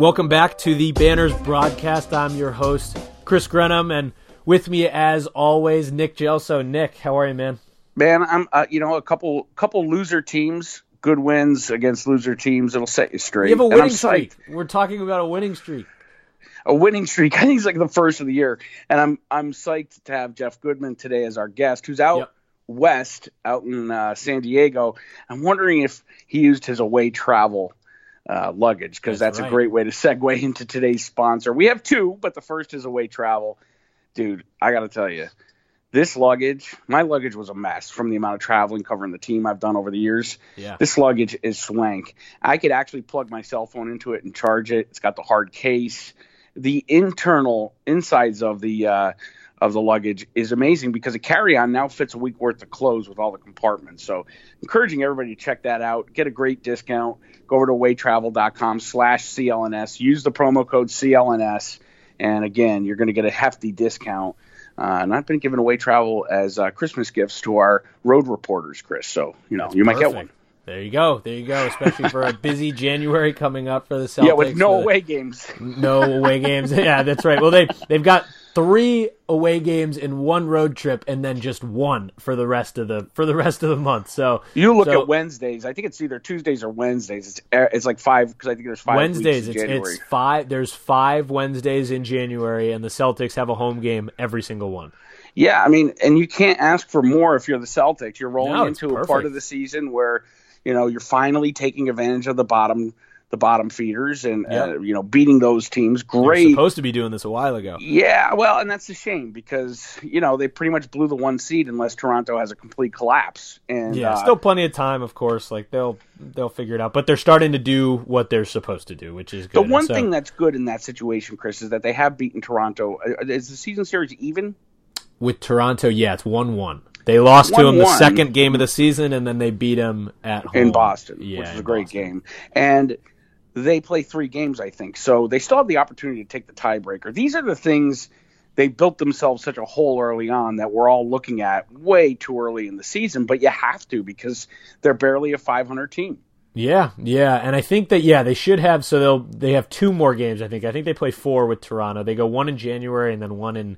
Welcome back to the Banners broadcast. I'm your host, Chris Grenham, and with me, as always, Nick Gelso. Nick, how are you, man? Man, I'm uh, you know a couple couple loser teams, good wins against loser teams. It'll set you straight. We have a winning streak. psyched. We're talking about a winning streak. A winning streak. I think it's like the first of the year, and I'm I'm psyched to have Jeff Goodman today as our guest, who's out Yep. west, out in uh, San Diego. I'm wondering if he used his away travel. Uh, luggage because That's that's, right. a great way to segue into today's sponsor. We have two, but the first is away travel. Dude, I got to tell you, this luggage, my luggage was a mess from the amount of traveling covering the team I've done over the years. Yeah. This luggage is swank. I could actually plug my cell phone into it and charge it. It's got the hard case. The internal insides of the uh, of the luggage is amazing because a carry-on now fits a week worth of clothes with all the compartments. So, encouraging everybody to check that out. Get a great discount. Go over to waytravel.com slash CLNS. Use the promo code CLNS. And again, you're going to get a hefty discount. Uh, and I've been giving away travel as uh, Christmas gifts to our road reporters, Chris. So, you know, you might get one. There you go. There you go. Especially for a busy January coming up for the Celtics. Yeah, with no with- away games. no away games. Yeah, that's right. Well, they they've got three away games in one road trip, and then just one for the rest of the for the rest of the month. So You look so at Wednesdays. I think it's either Tuesdays or Wednesdays. It's uh, it's like five because I think there's five Wednesdays. It's January. it's five. There's five Wednesdays in January, and the Celtics have a home game every single one. Yeah, I mean, and you can't ask for more if you're the Celtics. You're rolling No, into a part of the season where you know you're finally taking advantage of the bottom the bottom feeders and uh, you know beating those teams. Great. supposed to be doing this a while ago. Yeah, well, and that's a shame because you know they pretty much blew the one seed unless Toronto has a complete collapse. And Yeah, uh, still plenty of time, of course. Like they'll they'll figure it out, but they're starting to do what they're supposed to do, which is the good. And one so- thing that's good in that situation, Chris, is that they have beaten Toronto. Uh, Is the season series even? with Toronto, yeah, it's one one. They lost to him the 1-1. second game of the season, and then they beat him at home in Boston, Yeah, which is a great Boston. game. And they play three games, I think. So they still have the opportunity to take the tiebreaker. These are the things they built themselves such a hole early on that we're all looking at way too early in the season, but you have to because they're barely a 500 team. Yeah, yeah, and I think that yeah they should have. So they'll they have two more games. I think. I think they play four with Toronto. They go one in January and then one in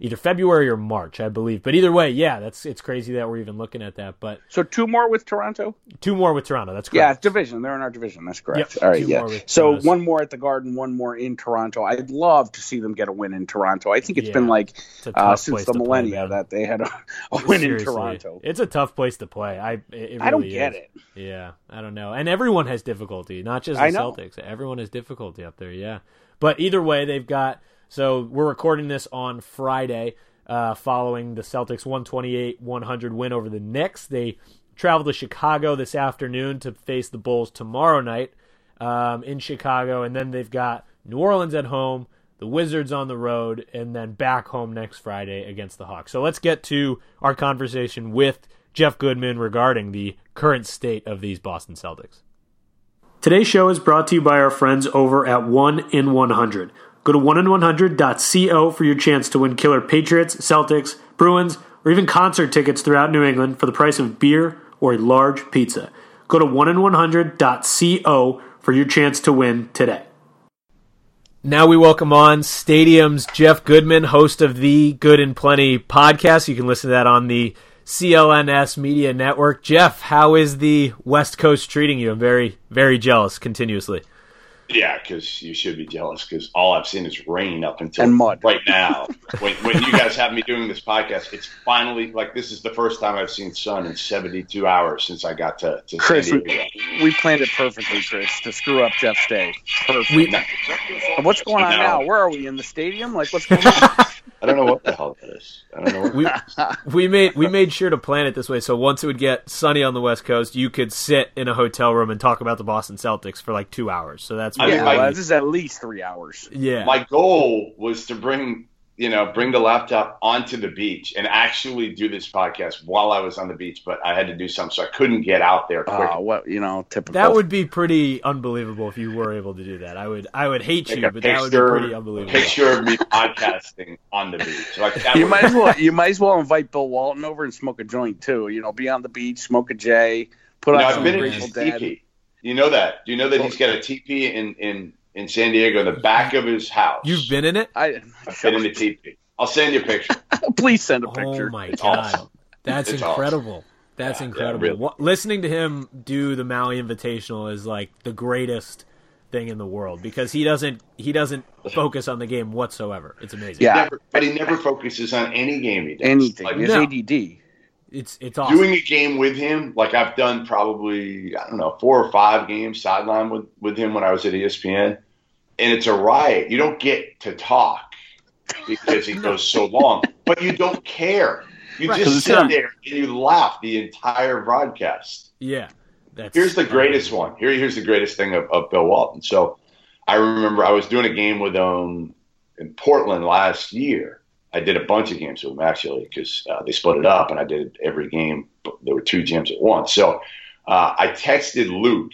either February or March, I believe. But either way, yeah, that's it's crazy that we're even looking at that. But So two more with Toronto? two more with Toronto. That's Yeah, correct. division. They're in our division. That's correct. Yep, All right, two yeah. So Toronto. one more at the Garden, one more in Toronto. I'd love to see them get a win in Toronto. I think it's Yeah, been like it's uh, since the to play, that they had a, a win Seriously. in Toronto. It's a tough place to play. I it I don't really get is. it. Yeah, I don't know. And everyone has difficulty, not just the. Celtics. Everyone has difficulty up there. Yeah, but either way, they've got. So we're recording this on Friday, uh, following the Celtics 128-100 win over the Knicks. They travel to Chicago this afternoon to face the Bulls tomorrow night um, in Chicago, and then they've got New Orleans at home, the Wizards on the road, and then back home next Friday against the Hawks. So let's get to our conversation with Jeff Goodman regarding the current state of these Boston Celtics. Today's show is brought to you by our friends over at 1 in 100. Go to 1in100.co for your chance to win killer Patriots, Celtics, Bruins, or even concert tickets throughout New England for the price of beer or a large pizza. Go to 1in100.co for your chance to win today. Now we welcome on Stadium's Jeff Goodman, host of the Good and Plenty podcast. You can listen to that on the CLNS Media Network. Jeff, how is the West Coast treating you? I'm very, very jealous continuously. Yeah, because you should be jealous because all I've seen is rain up until And mud. right now. when, when you guys have me doing this podcast, it's finally like this is the first time I've seen sun in 72 hours since I got to, to Chris, San we, Diego. we planned it perfectly, Chris, to screw up Jeff's day. Perfect. We- what's going on No. now? Where are we in the stadium? Like, what's going on? I don't know what the hell that is. I don't know. What We we made we made sure to plan it this way so once it would get sunny on the West Coast, you could sit in a hotel room and talk about the Boston Celtics for like two hours. So that's I mean, yeah, my- this is at least three hours. yeah. my goal was to bring you know bring the laptop onto the beach and actually do this podcast while I was on the beach, but I had to do something, so I couldn't get out there quick. Uh, what you know, typical. That would be pretty unbelievable if you were able to do that. I would I would hate Take you, a but that would be pretty unbelievable. picture of me podcasting on the beach. Like that You would- might as well. You might as well invite Bill Walton over and smoke a joint too. You know, be on the beach, smoke a J, put You know, on I've some been in Grateful his Dead. teepee. You know that? Do you know that he's got a teepee in in in San Diego in the back of his house? You've been in it? I I've been in the teepee. I'll send you a picture. please send a oh picture. Oh my It's god. awesome. That's It's incredible. That's Yeah, yeah, incredible. really. What, listening to him do the Maui Invitational is like the greatest thing in the world because he doesn't he doesn't focus on the game whatsoever. It's amazing. Yeah. Never, but he never focuses on any game he does. Anything. Like, His No. ADD. It's it's awesome. doing a game with him, like I've done probably I don't know four or five games sideline with with him when I was at ESPN, and it's a riot. You don't get to talk because he goes so long, but you don't care. You Right. 'Cause just sit there and you laugh the entire broadcast. yeah. That's Here's the greatest one. Here, here's the greatest thing of, of Bill Walton. So, I remember I was doing a game with him in Portland last year. I did a bunch of games with him actually because uh, they split it up, and I did every game. But there were two gyms at once. So, uh, I texted Luke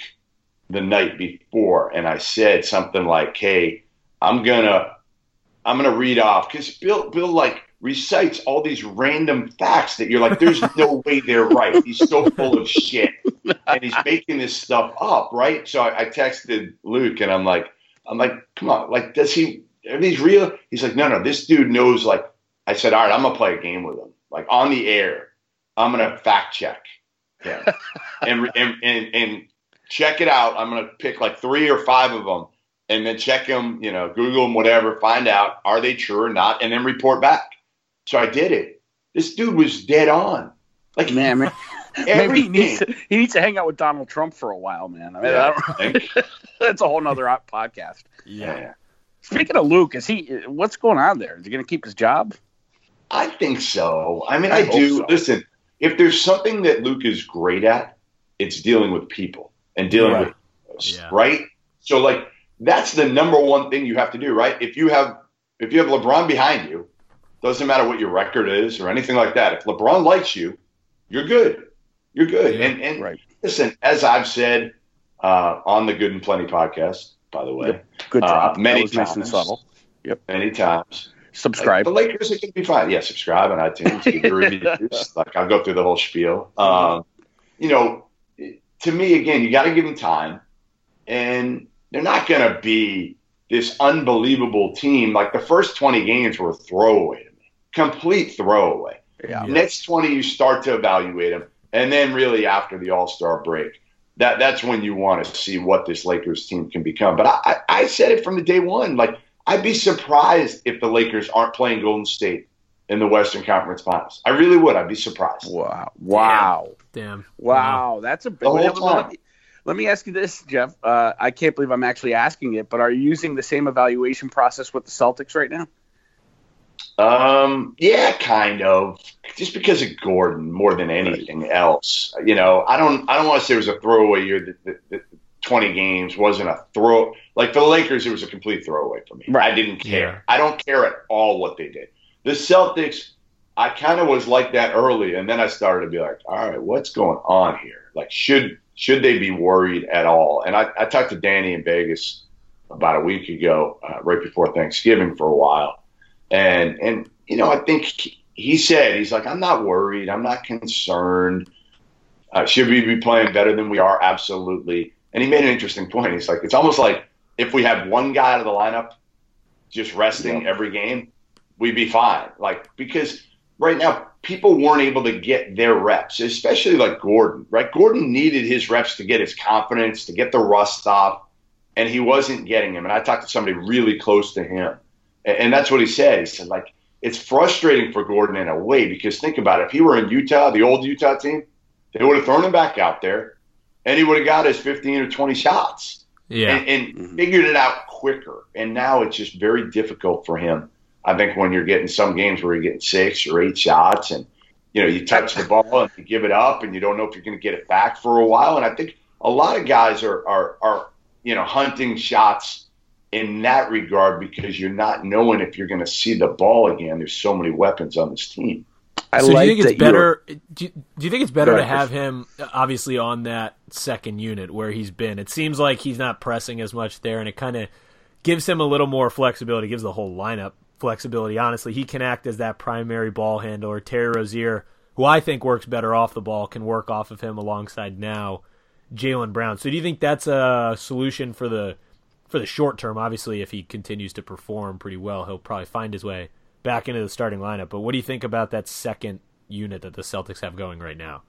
the night before, and I said something like, "Hey, I'm gonna, I'm gonna read off because Bill, Bill like." recites all these random facts that you're like, there's no way they're right. He's so full of shit and he's making this stuff up, right? So I, I texted Luke and I'm like, I'm like, come on, like, does he? Are these real? He's like, no, no, this dude knows. Like, I said, all right, I'm gonna play a game with him, like on the air. I'm gonna fact check him and, and and and check it out. I'm gonna pick like three or five of them and then check them, you know, Google them, whatever, find out are they true or not, and then report back. So I did it. This dude was dead on. Like Man, man. Maybe every he needs, to, he needs to hang out with Donald Trump for a while, man. I mean, Yeah, I I don't, that's a whole nother podcast. yeah. Speaking of Luke, is he? What's going on there? Is he going to keep his job? I think so. I mean, I I, do. so. Listen, if there's something that Luke is great at, it's dealing with people and dealing Right. with egos, Yeah. right? So, like, that's the number one thing you have to do, right? If you have if you have LeBron behind you, doesn't matter what your record is or anything like that. If LeBron likes you, you're good. You're good. Yeah. and and Right. listen, as I've said uh, on the Good and Plenty podcast, by the way, Good Uh, job. many that was nice times. subtle. many times. Subscribe. Like, the Lakers are going to be fine. Yeah, subscribe on iTunes. Give reviews. like I'll go through the whole spiel. Um, you know, to me again, you got to give them time, and they're not going to be this unbelievable team. Like the first twenty games were a throwaway to me, complete throwaway. yeah. Next twenty, you start to evaluate them, and then really after the All Star break. That, that's when you want to see what this Lakers team can become. But I, I, I said it from the day one. Like I'd be surprised if the Lakers aren't playing Golden State in the Western Conference Finals. I really would. I'd be surprised. Wow. Wow. Damn. Wow. That's a big The whole let, time. me, let me ask you this, Jeff. Uh, I can't believe I'm actually asking it, but are you using the same evaluation process with the Celtics right now? Um, yeah, kind of. Just because of Gordon more than anything else. You know, I don't. I don't want to say it was a throwaway year. That, that, that twenty games wasn't a throw. Like for the Lakers, it was a complete throwaway for me. Right. I didn't care. Yeah. I don't care at all what they did. The Celtics, I kind of was like that early, and then I started to be like, all right, what's going on here? Like, should should they be worried at all? And I, I talked to Danny in Vegas about a week ago, uh, right before Thanksgiving, for a while, and and you know, I think he- said he's like, I'm not worried, I'm not concerned. Uh, should we be playing better than we are? Absolutely. And he made an interesting point. He's like, it's almost like if we have one guy out of the lineup just resting every game, we'd be fine. Like because right now people weren't able to get their reps, especially like Gordon. Right, Gordon needed his reps to get his confidence, to get the rust off, and he wasn't getting them. And I talked to somebody really close to him, and, and that's what he said. He said like it's frustrating for Gordon in a way because think about it. If he were in Utah, the old Utah team, they would have thrown him back out there, and he would have got his 15 or 20 shots Yeah. and, and mm-hmm. figured it out quicker. And now it's just very difficult for him. I think when you're getting some games where you're getting six or eight shots, and you know you touch the ball and you give it up, and you don't know if you're going to get it back for a while. And I think a lot of guys are are are you know hunting shots in that regard because you're not knowing if you're going to see the ball again. There's so many weapons on this team. I so like do you think it's better? Do you, do you think it's better to have him obviously on that second unit where he's been? It seems like he's not pressing as much there, and it kind of gives him a little more flexibility. Gives the whole lineup flexibility. Honestly, he can act as that primary ball handler. Terry Rozier, who I think works better off the ball, can work off of him alongside now Jaylen Brown. So do you think that's a solution for the for the short term? Obviously, if he continues to perform pretty well, he'll probably find his way back into the starting lineup. But what do you think about that second unit that the Celtics have going right now?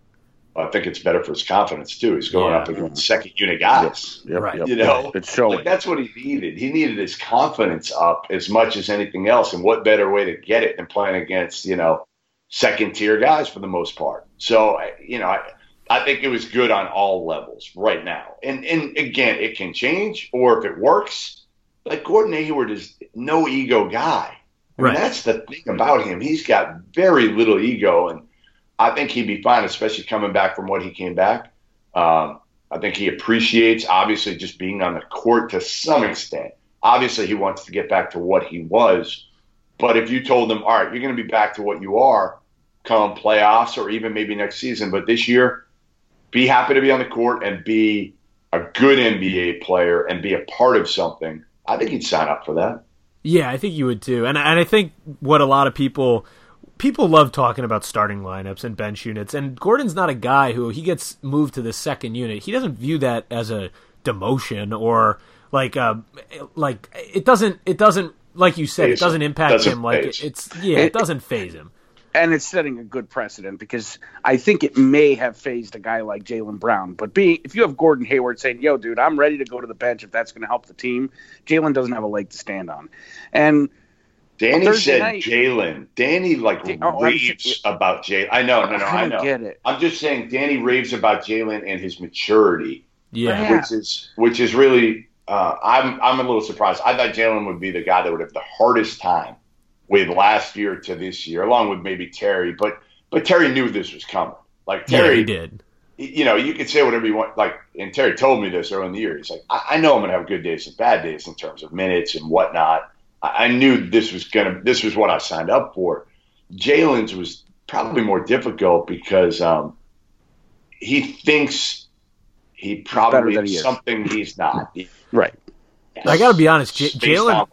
I think it's better for his confidence too. He's going Yeah. up against second unit guys. Yep, Right. yep, You know, it's showing. Like, that's what he needed. He needed his confidence up as much as anything else. And what better way to get it than playing against, you know, second tier guys for the most part. So, you know, I, I think it was good on all levels right now. And, and again, it can change, or if it works, like Gordon Hayward is no ego guy. I mean, Right. that's the thing about him. He's got very little ego, and I think he'd be fine, especially coming back from what he came back. Um, I think he appreciates, obviously, just being on the court to some extent. Obviously, he wants to get back to what he was. But if you told him, all right, you're going to be back to what you are come playoffs or even maybe next season, but this year, be happy to be on the court and be a good NBA player and be a part of something, I think he'd sign up for that. Yeah, I think you would too. And and I think what a lot of people people love talking about starting lineups and bench units. And Gordon's not a guy who he gets moved to the second unit. He doesn't view that as a demotion or like uh like it doesn't it doesn't like you said it doesn't impact Doesn't him like faze. it's yeah, it doesn't faze him. And it's setting a good precedent because I think it may have fazed a guy like Jaylen Brown. But be if you have Gordon Hayward saying, "Yo, dude, I'm ready to go to the bench if that's going to help the team," Jaylen doesn't have a leg to stand on. And Danny Thursday said night- Jaylen. Danny like Da- oh, I'm raves about Jaylen. I know, no, no, I I, know. get it. I'm just saying, Danny raves about Jaylen and his maturity, Yeah. Yeah. which is which is really. Uh, I'm I'm a little surprised. I thought Jaylen would be the guy that would have the hardest time with last year to this year, along with maybe Terry. But but Terry knew this was coming. Like Yeah, Terry, he did. you know, you could say whatever you want. Like, and Terry told me this early in the year. He's like, I, I know I'm going to have good days and bad days in terms of minutes and whatnot. I, I knew this was going to, this was what I signed up for. Jaylen's was probably more difficult because um, he thinks he probably is he is. something he's not. right, I got to be honest, J- Jaylen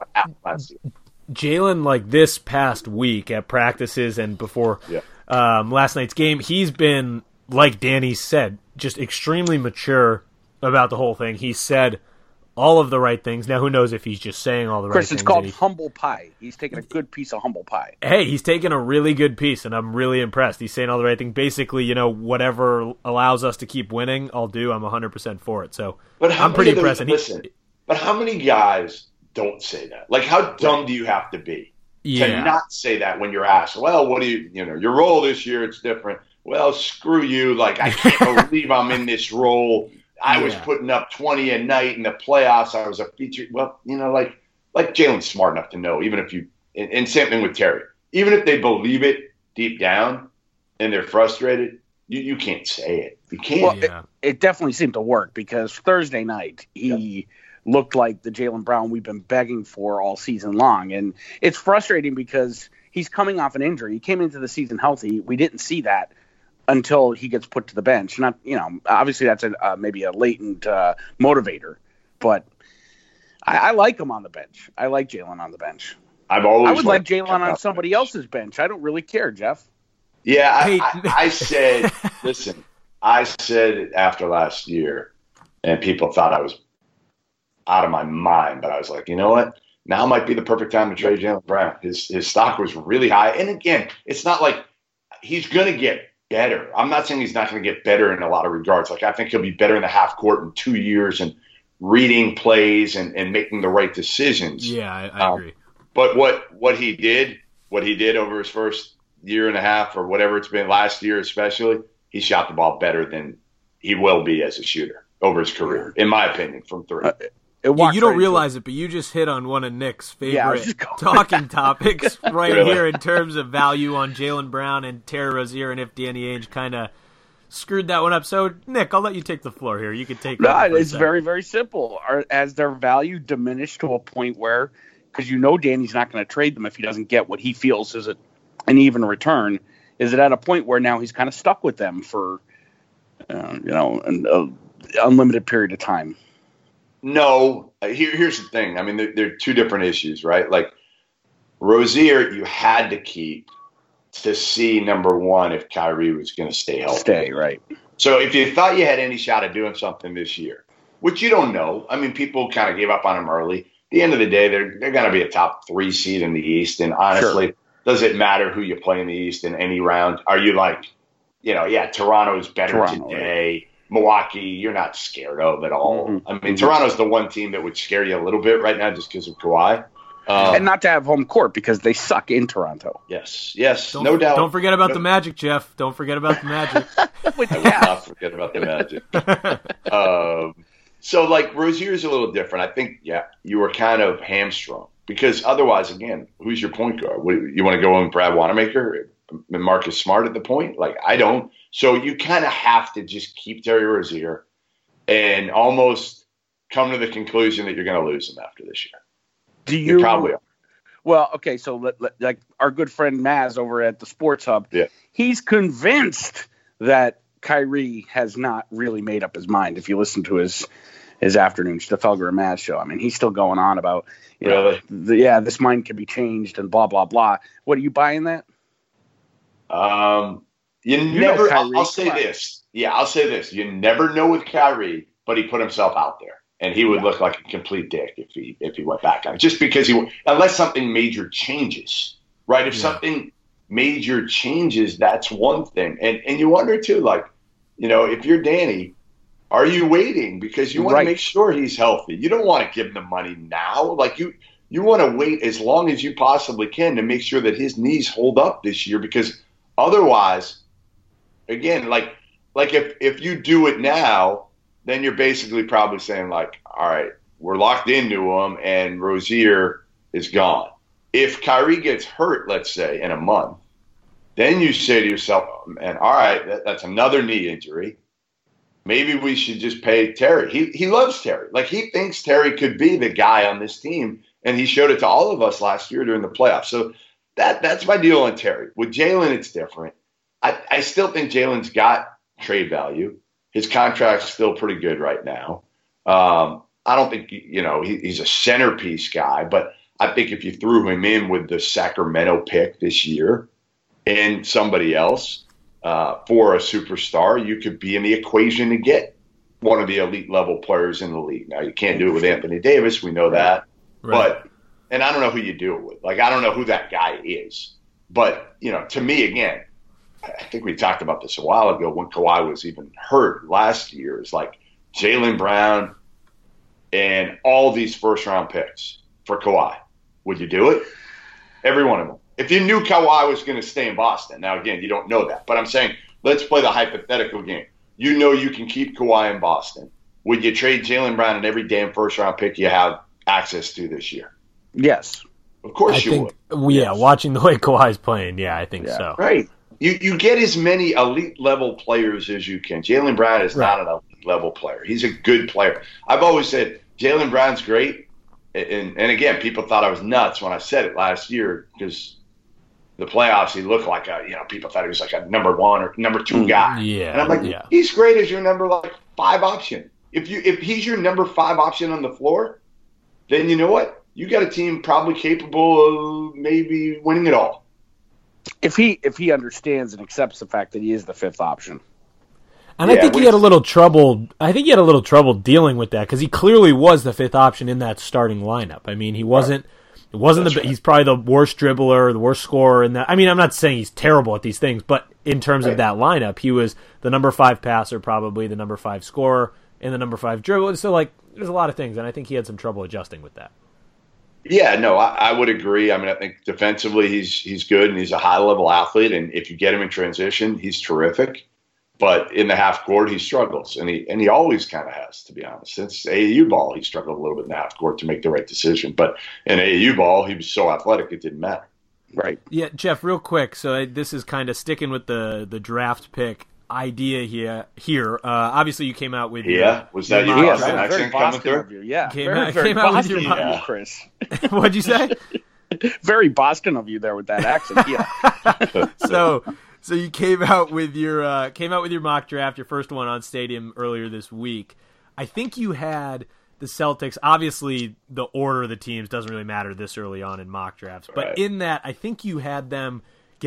on what happened last year. Jaylen, like this past week at practices and before Yeah. um, last night's game, he's been, like Danny said, just extremely mature about the whole thing. He said all of the right things. Now, who knows if he's just saying all the Chris, right it's things? called and he- humble pie. He's taking a good piece of humble pie. hey, he's taking a really good piece, and I'm really impressed. He's saying all the right things. Basically, you know, whatever allows us to keep winning, I'll do. I'm 100% for it. So But I'm pretty impressed. those- And he- listen, but how many guys don't say that? Like, how dumb do you have to be? to yeah. not say that when you're asked, well, what do you, you know, your role this year, it's different. Well, screw you. Like, I can't believe I'm in this role. I was putting up 20 a night in the playoffs. I was a feature. Well, you know, like, like Jaylen's smart enough to know, even if you, and, and same thing with Terry, even if they believe it deep down and they're frustrated, you, you can't say it. You can't. Well, yeah. It definitely seemed to work because Thursday night he looked like the Jaylen Brown we've been begging for all season long, and it's frustrating because he's coming off an injury. He came into the season healthy. We didn't see that until he gets put to the bench. Not, you know, obviously that's a uh, maybe a latent uh, motivator, but I, I like him on the bench. I like Jaylen on the bench. I've always I would like Jaylen on somebody there. else's bench. I don't really care, Jeff. Yeah, I, I, I said, listen, I said after last year, and people thought I was out of my mind, but I was like, you know what? now might be the perfect time to trade Jaylen Brown. His his stock was really high, and again, it's not like he's going to get better. I'm not saying he's not going to get better in a lot of regards. Like I think he'll be better in the half court in two years and reading plays and, and making the right decisions. Yeah, I, I Um, agree. But what what he did, what he did over his first year and a half or whatever it's been last year, especially, he shot the ball better than he will be as a shooter over his career, in my opinion, from three. It Yeah, you don't realize it, but you just hit on one of Nick's Yeah, favorite going- talking topics right Really? here in terms of value on Jaylen Brown and Terry Rozier, and if Danny Ainge kind of screwed that one up. So, Nick, I'll let you take the floor here. You can take. No, over for a it's sec. very, very simple. As their value diminished to a point where, because you know Danny's not going to trade them if he doesn't get what he feels is a, an even return, is it at a point where now he's kind of stuck with them for, uh, you know, an a unlimited period of time? No, uh, here, here's the thing. I mean, there, there are two different issues, right? Like Rozier, you had to keep to see number one if Kyrie was going to stay healthy. Stay right. So if you thought you had any shot at doing something this year, which you don't know, I mean, people kind of gave up on him early. At the end of the day, they're they're going to be a top three seed in the East, and honestly, does it matter who you play in the East in any round? Are you like, you know, yeah, Toronto's better Toronto, today. Milwaukee, you're not scared of at all. Mhm. I mean, Toronto's the one team that would scare you a little bit right now just because of Kawhi. Um, and not to have home court because they suck in Toronto. yes, yes, Don't, no doubt. Don't forget about No- the Magic, Jeff. Don't forget about the Magic. I will not forget about the Magic. um, so, like, Rozier's a little different. I think, yeah, you were kind of hamstrung because otherwise, again, who's your point guard? What, you want to go in Brad Wanamaker and Marcus Smart at the point? Like, I don't. So, you kind of have to just keep Terry Rozier and almost come to the conclusion that you're going to lose him after this year. Do You you probably are. Well, okay, so let, let- like our good friend Mazz over at the Sports Hub, Yeah. he's convinced that Kyrie has not really made up his mind. If you listen to his his afternoon Stefelger and Mazz show, I mean, he's still going on about, you know, the, yeah, this mind can be changed and blah blah blah. What are you buying that? Um, you, You never. I'll, I'll say this. Yeah, I'll say this. You never know with Kyrie, but he put himself out there, and he would look like a complete dick if he if he went back on it. Just because he, unless something major changes, right? If Yeah. something major changes, that's one thing. And and you wonder too, like, you know, if you're Danny, are you waiting because you want Right. to make sure he's healthy? You don't want to give him the money now, like you. You want to wait as long as you possibly can to make sure that his knees hold up this year because otherwise again like like if if you do it now then you're basically probably saying like all right we're locked into him and Rozier is gone. If Kyrie gets hurt let's say in a month then you say to yourself and all right that, that's another knee injury. Maybe we should just pay Terry. He he loves Terry. Like he thinks Terry could be the guy on this team and he showed it to all of us last year during the playoffs. So that that's my deal on Terry. With Jaylen it's different I, I still think Jaylen's got trade value. His contract's still pretty good right now. Um, I don't think you know he, he's a centerpiece guy, but I think if you threw him in with the Sacramento pick this year and somebody else uh, for a superstar, you could be in the equation to get one of the elite level players in the league. Now you can't do it with Anthony Davis, we know that, Right. but and I don't know who you do it with. Like I don't know who that guy is, but you know, to me again. I think we talked about this a while ago when Kawhi was even hurt last year. It's like Jaylen Brown and all these first round picks for Kawhi. Would you do it? Every one of them. If you knew Kawhi was going to stay in Boston, now again, you don't know that, but I'm saying let's play the hypothetical game. You know you can keep Kawhi in Boston. Would you trade Jaylen Brown and every damn first round pick you have access to this year? Yes. Of course I you think, would. yeah, Yes. watching the way Kawhi's playing, yeah, I think Yeah. so. Right. You you get as many elite level players as you can. Jaylen Brown is not an elite level player. He's a good player. I've always said Jaylen Brown's great. And, and again, people thought I was nuts when I said it last year because the playoffs he looked like a you know people thought he was like a number one or number two mm, guy. Yeah, and I'm like, yeah. he's great as your number like five option. If you if he's your number five option on the floor, then you know what? You got a team probably capable of maybe winning it all. If he if he understands and accepts the fact that he is the fifth option. And I think he had a little trouble. I think he had a little trouble dealing with that because he clearly was the fifth option in that starting lineup. I mean, he wasn't It wasn't That's the right. he's probably the worst dribbler, the worst scorer in that. I mean, I'm not saying he's terrible at these things, but in terms of that lineup, he was the number five passer, probably the number five scorer, and the number five dribbler. So like, there's a lot of things, and I think he had some trouble adjusting with that. Yeah, no, I, I would agree. I mean, I think defensively he's he's good and he's a high level athlete, and if you get him in transition, he's terrific. But in the half court, he struggles, and he and he always kind of has, to be honest. Since AAU ball, he struggled a little bit in the half court to make the right decision. But in AAU ball, he was so athletic, it didn't matter. Right. Yeah, Jeff, real quick. So uh, this is kind of sticking with the the draft pick idea here. Here, uh, obviously, you came out with your- Yeah, was that your you? Yeah, Boston that draft. was very accent coming through? of you. Yeah, Came very, out- very came out with your of you, Chris. What'd you say? Very Boston of you there with that accent. Yeah. so so you came out with your uh, came out with your mock draft, your first one on Stadium earlier this week. I think you had the Celtics. Obviously, the order of the teams doesn't really matter this early on in mock drafts, but Right. in that, I think you had them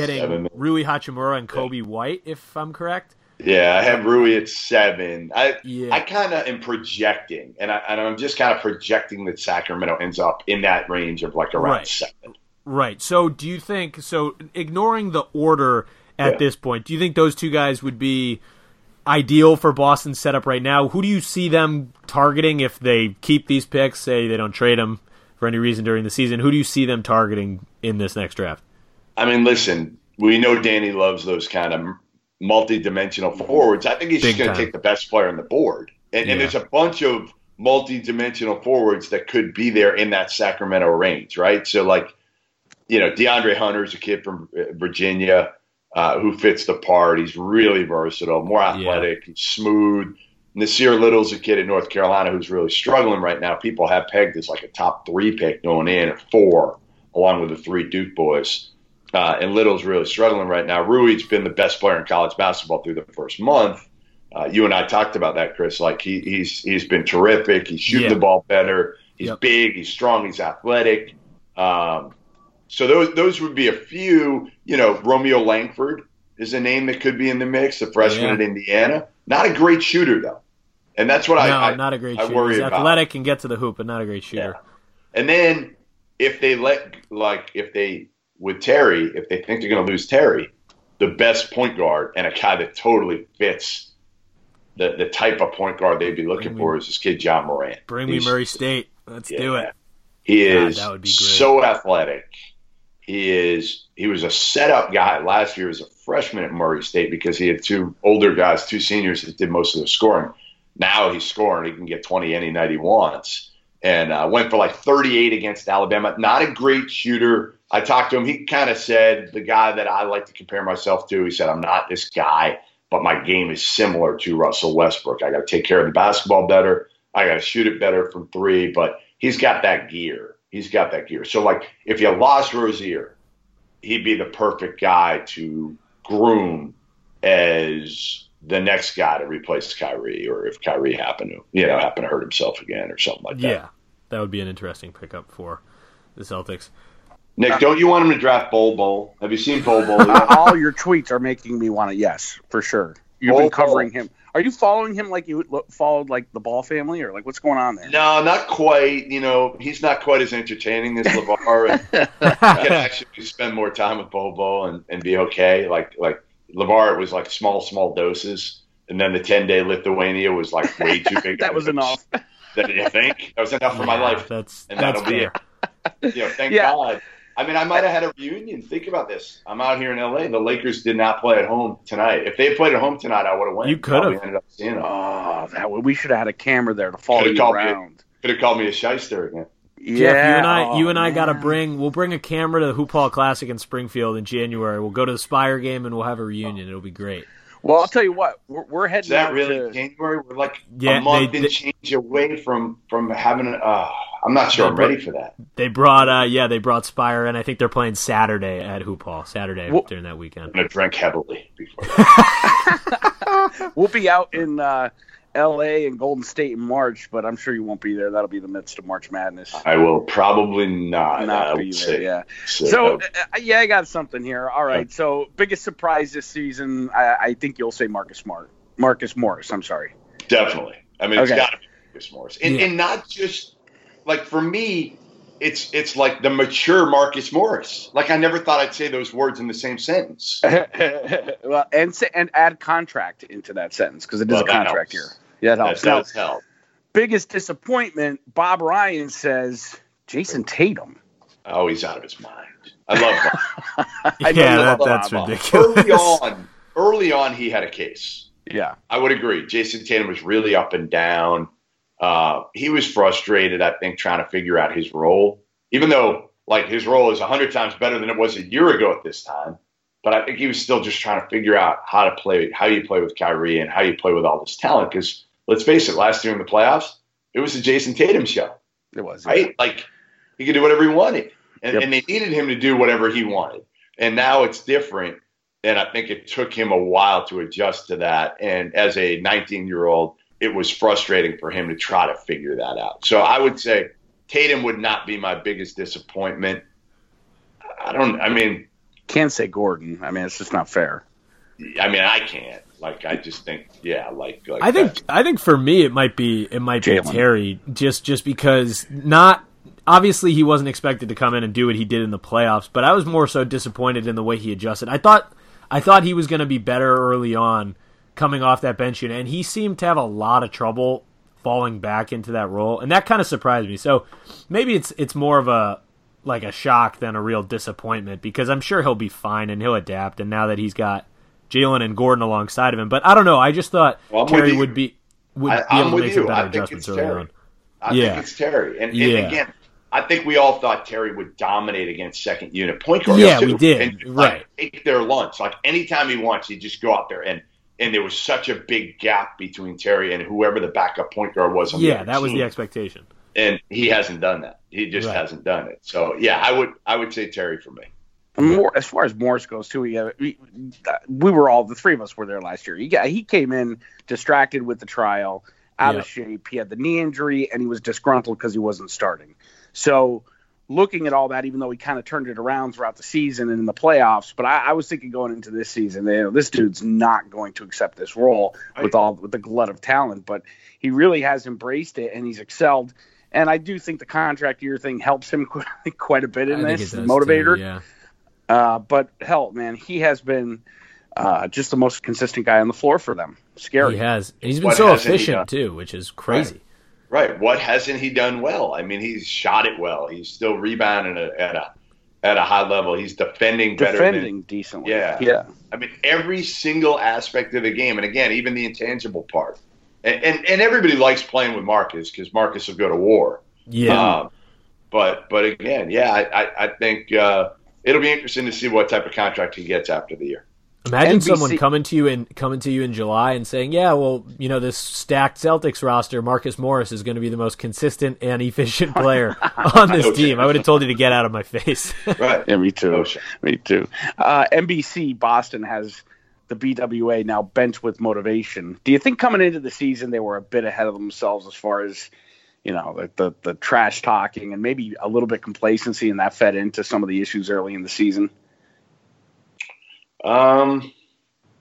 getting. Rui Hachimura and Coby White, if I'm correct. Yeah, I have Rui at seven. I Yeah. I kind of am projecting, and, I, and I'm just kind of projecting that Sacramento ends up in that range of like around Right. seven. Right. So, do you think so? Ignoring the order at Yeah. this point, do you think those two guys would be ideal for Boston's setup right now? Who do you see them targeting if they keep these picks? Say they don't trade them for any reason during the season. Who do you see them targeting in this next draft? I mean, listen, we know Danny loves those kind of multi-dimensional forwards. I think he's Big just going to take the best player on the board, and, Yeah. and there's a bunch of multi-dimensional forwards that could be there in that Sacramento range, right? So, like, you know, DeAndre Hunter's a kid from uh, Virginia uh, who fits the part. He's really versatile, more athletic, he's smooth. Nassir Little's a kid at North Carolina who's really struggling right now. People have pegged as like a top three pick going in, or four, along with the three Duke boys. Uh, and Little's really struggling right now. Rui's been the best player in college basketball through the first month. Uh, you and I talked about that, Chris. Like he, he's he's been terrific. He's shooting Yeah. the ball better. He's Yep. big. He's strong. He's athletic. Um, so those those would be a few. You know, Romeo Langford is a name that could be in the mix. The freshman Yeah. at Indiana, not a great shooter though, and that's what no, I, I not a great I shooter. worry He's about. athletic and get to the hoop, but not a great shooter. And then if they let like if they with Terry, if they think they're going to lose Terry, the best point guard and a guy that totally fits the the type of point guard they'd be looking me- for is this kid Ja Morant. Bring me Murray State. Let's do it. He God, is that would be great. so athletic. He is. He was a setup guy last year as a freshman at Murray State because he had two older guys, two seniors that did most of the scoring. Now he's scoring. He can get 20 any night he wants. And uh, went for like 38 against Alabama. Not a great shooter. I talked to him. He kind of said the guy that I like to compare myself to. He said I'm not this guy, but my game is similar to Russell Westbrook. I got to take care of the basketball better. I got to shoot it better from three. But he's got that gear. He's got that gear. So like if you lost Rozier, he'd be the perfect guy to groom as the next guy to replace Kyrie, or if Kyrie happened to you know happen to hurt himself again or something like that. Yeah, that would be an interesting pickup for the Celtics. Nick, don't you want him to draft Bol Bol? Have you seen Bol Bol? All your tweets are making me want to. Yes, for sure. You've Bol been Bol. covering him. Are you following him like you followed like the Ball family, or like what's going on there? no, not quite. You know, he's not quite as entertaining as LaVar. and I can actually spend more time with Bol Bol and, and be okay. Like like LaVar, it was like small small doses, and then the ten day Lithuania was like way too big. That was enough. That you think that was enough for my life. That's and that's that'll be fair. it. You know, thank Yeah. God. I mean, I might have had a reunion. Think about this. I'm out here in LA. The Lakers did not play at home tonight. If they had played at home tonight, I would have went. You could have. Ended up seeing them. Oh, that would, we should have had a camera there to follow Could've you called me. around. Could have called me a shyster again. Yeah, Jeff, you and I, oh, you and I got to bring. We'll bring a camera to the Hoop Hall Classic in Springfield in January. We'll go to the Spire game and we'll have a reunion. It'll be great. Well, I'll tell you what, we're, we're Is that out really to- January? We're like Yeah, a month they- and they- change away from from having. A, uh, I'm not sure They I'm ready for that. They brought, uh, yeah, they brought Spire, and I think they're playing Saturday at Hoop Hall. Saturday Well- during that weekend. I'm gonna drink heavily before. We'll be out in uh, L.A. and Golden State in March, but I'm sure you won't be there. That'll be the midst of March Madness. I will probably not. I Not would be say. there, yeah. So, So, uh, yeah, I got something here. All right. So, biggest surprise this season, I, I think you'll say Marcus Smart. Marcus Morris, I'm sorry. Definitely. I mean, it's Okay. got to be Marcus Morris, and, Yeah. and not just like for me. it's it's like the mature Marcus Morris. Like I never thought I'd say those words in the same sentence. well, and and add contract into that sentence because it is Well, a contract helps. here. Yeah, it That helps. Now, does help. biggest disappointment, Bob Ryan says Jayson Tatum. Oh, he's out of his mind. I love Bob. I yeah, that, love that's Bob. ridiculous. early on. Early on, he had a case. Yeah, I would agree. Jayson Tatum was really up and down. Uh, he was frustrated, I think, trying to figure out his role, even though like his role is a hundred times better than it was a year ago at this time. But I think he was still just trying to figure out how to play, how you play with Kyrie and how you play with all this talent. Because let's face it, last year in the playoffs, it was the Jayson Tatum show, it was. right? Like he could do whatever he wanted, and, Yep. and they needed him to do whatever he wanted. And now it's different. And I think it took him a while to adjust to that. And as a 19 year old, it was frustrating for him to try to figure that out. So I would say Tatum would not be my biggest disappointment. I don't, I mean, Can't say Gordon. I mean, it's just not fair. I mean, I can't. Like, I just think, yeah, like, like I think I think for me it might be it might be Terry just just because not obviously he wasn't expected to come in and do what he did in the playoffs, but I was more so disappointed in the way he adjusted. I thought I thought he was going to be better early on coming off that bench unit, and he seemed to have a lot of trouble falling back into that role, and that kind of surprised me. So maybe it's it's more of a like a shock than a real disappointment because I'm sure he'll be fine and he'll adapt. And now that he's got Jaylen and Gordon alongside of him, but I don't know. I just thought Well, Terry would be would I- be I'm able to with make you. some I better think adjustments early Terry. on. I Yeah. think it's Terry. And, and Yeah. again, I think we all thought Terry would dominate against second unit point guards. Yeah, too, we did. And, like, Right. take their lunch. Like anytime he wants, he'd just go out there and and there was such a big gap between Terry and whoever the backup point guard was. On Yeah, other that was the expectation. and he hasn't done that. He just Right. hasn't done it. So yeah, I would I would say Terry for me. More as far as Morris goes too, we, we we were all the three of us were there last year. He got he came in distracted with the trial, out Yeah. of shape. He had the knee injury and he was disgruntled because he wasn't starting. So looking at all that, even though he kind of turned it around throughout the season and in the playoffs, but I, I was thinking going into this season, you know, this dude's not going to accept this role with all with the glut of talent. But he really has embraced it and he's excelled. And I do think the contract year thing helps him quite, a bit in I this motivator. too, yeah. Uh, but hell, man, he has been uh, just the most consistent guy on the floor for them. Scary. He has. And he's been What so efficient too, which is crazy. Right. What hasn't he done well? I mean, he's shot it well. He's still rebounding at a at a, high level. He's defending better than Defending decently. Yeah. Yeah. I mean, every single aspect of the game, and again, even the intangible part. And and, and everybody likes playing with Marcus because Marcus will go to war. Yeah. Um, but but again, yeah, I I, I think uh, it'll be interesting to see what type of contract he gets after the year. Imagine NBC someone coming to you in coming to you in July and saying, "Yeah, well, you know, this stacked Celtics roster, Marcus Morris is going to be the most consistent and efficient player on this No team." chance. I would have told you to get out of my face. Right. Yeah, me too. Me too. Uh, NBC Boston has the BWA now bench with motivation. Do you think coming into the season they were a bit ahead of themselves as far as you know the the, the trash talking and maybe a little bit complacency and that fed into some of the issues early in the season? Um,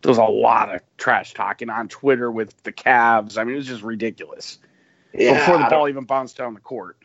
There was a lot of trash talking on Twitter with the Cavs. I mean, it was just ridiculous yeah, before the ball even bounced down the court.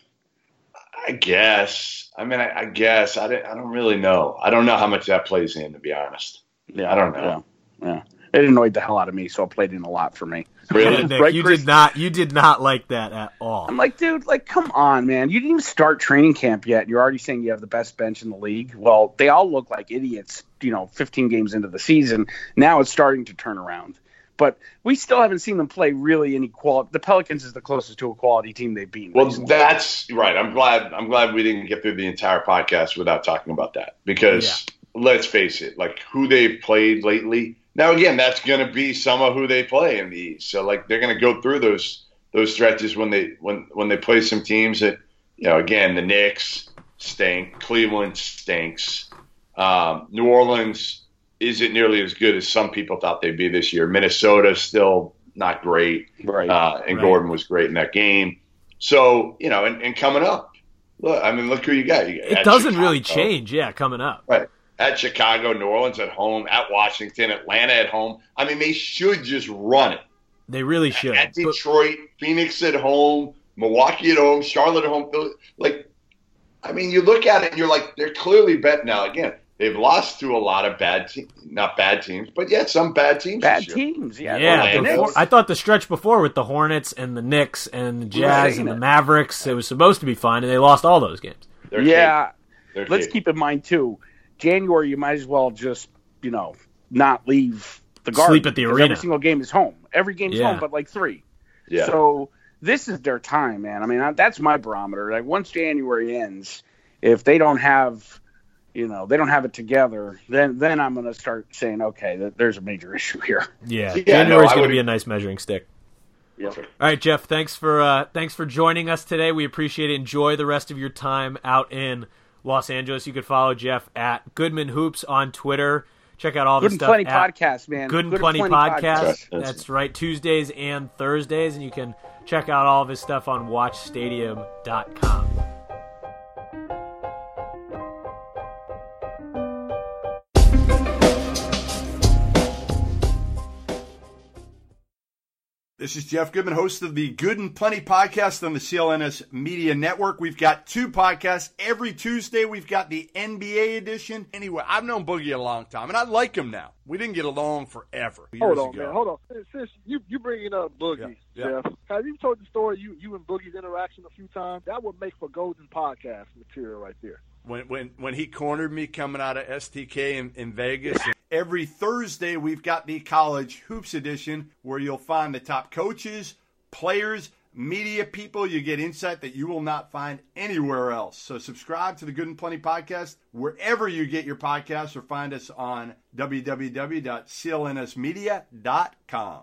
I guess. I mean, I, I guess. I don't, I don't really know. I don't know how much that plays in, to be honest. Yeah, I don't know. Yeah, yeah. It annoyed the hell out of me, so it played in a lot for me. Really? Nick, Right, you Chris? did not. You did not like that at all. I'm like, dude, like, come on, man. You didn't even start training camp yet. You're already saying you have the best bench in the league. Well, they all look like idiots, you know, 15 games into the season. Now it's starting to turn around. But we still haven't seen them play really any quality. The Pelicans is the closest to a quality team they've beaten. Well, that's right. I'm glad. I'm glad we didn't get through the entire podcast without talking about that because let's face it, like who they've played lately. Now, again, that's going to be some of who they play in the East. So, like, they're going to go through those those stretches when they when when they play some teams that you know. Again, the Knicks stink. Cleveland stinks. Um, New Orleans isn't nearly as good as some people thought they'd be this year. Minnesota's still not great. right. Uh, and Right. Gordon was great in that game. So you know, and, and coming up, look, I mean, look who you got. You got it doesn't really change. Yeah, coming up. right? At Chicago, New Orleans at home, at Washington, Atlanta at home. I mean, they should just run it. They really should. At But- Detroit, Phoenix at home, Milwaukee at home, Charlotte at home. Like I mean, you look at it and you're like, they're clearly bet now. Again, they've lost to a lot of bad teams, not bad teams, but yet some bad teams. Bad teams, yeah. Yeah, Orlando. before- I thought the stretch before with the Hornets and the Knicks and the Jazz and the Mavericks, it was supposed to be fine, and they lost all those games. They're yeah. capable. Let's capable. keep in mind too, January you might as well just you know not leave the garden. Sleep at the arena. Every single game is home. Every game's Yeah. home, but like three. Yeah. So this is their time, man. I mean, I- that's my barometer. Like once January ends, if they don't have, you know, they don't have it together, then then I'm going to start saying, okay, th- there's a major issue here. Yeah, Yeah, January's no, going to would- be a nice measuring stick. Perfect. All right, Jeff. Thanks for uh, thanks for joining us today. We appreciate it. Enjoy the rest of your time out in Los Angeles. You could follow Jeff at Goodman Hoops on Twitter. Check out all Good the and stuff plenty podcast, man. Good and Plenty, podcast. That's- That's, right, Tuesdays and Thursdays, and you can check out all of his stuff on WatchStadium.com. This is Jeff Goodman, host of the Good and Plenty podcast on the CLNS Media Network. We've got two podcasts every Tuesday. We've got the NBA edition. Anyway, I've known Boogie a long time, and I like him now. We didn't get along forever. Hold on, ago. man. Hold on. Since- you you bringing up Boogie, Yeah, yeah. Jeff, have you told the story you you and Boogie's interaction a few times? That would make for golden podcast material right there. When when when he cornered me coming out of STK in, in Vegas. Every Thursday, we've got the College Hoops edition where you'll find the top coaches, players, media people. You get insight that you will not find anywhere else. So subscribe to the Good and Plenty podcast wherever you get your podcasts or find us on www.clnsmedia.com.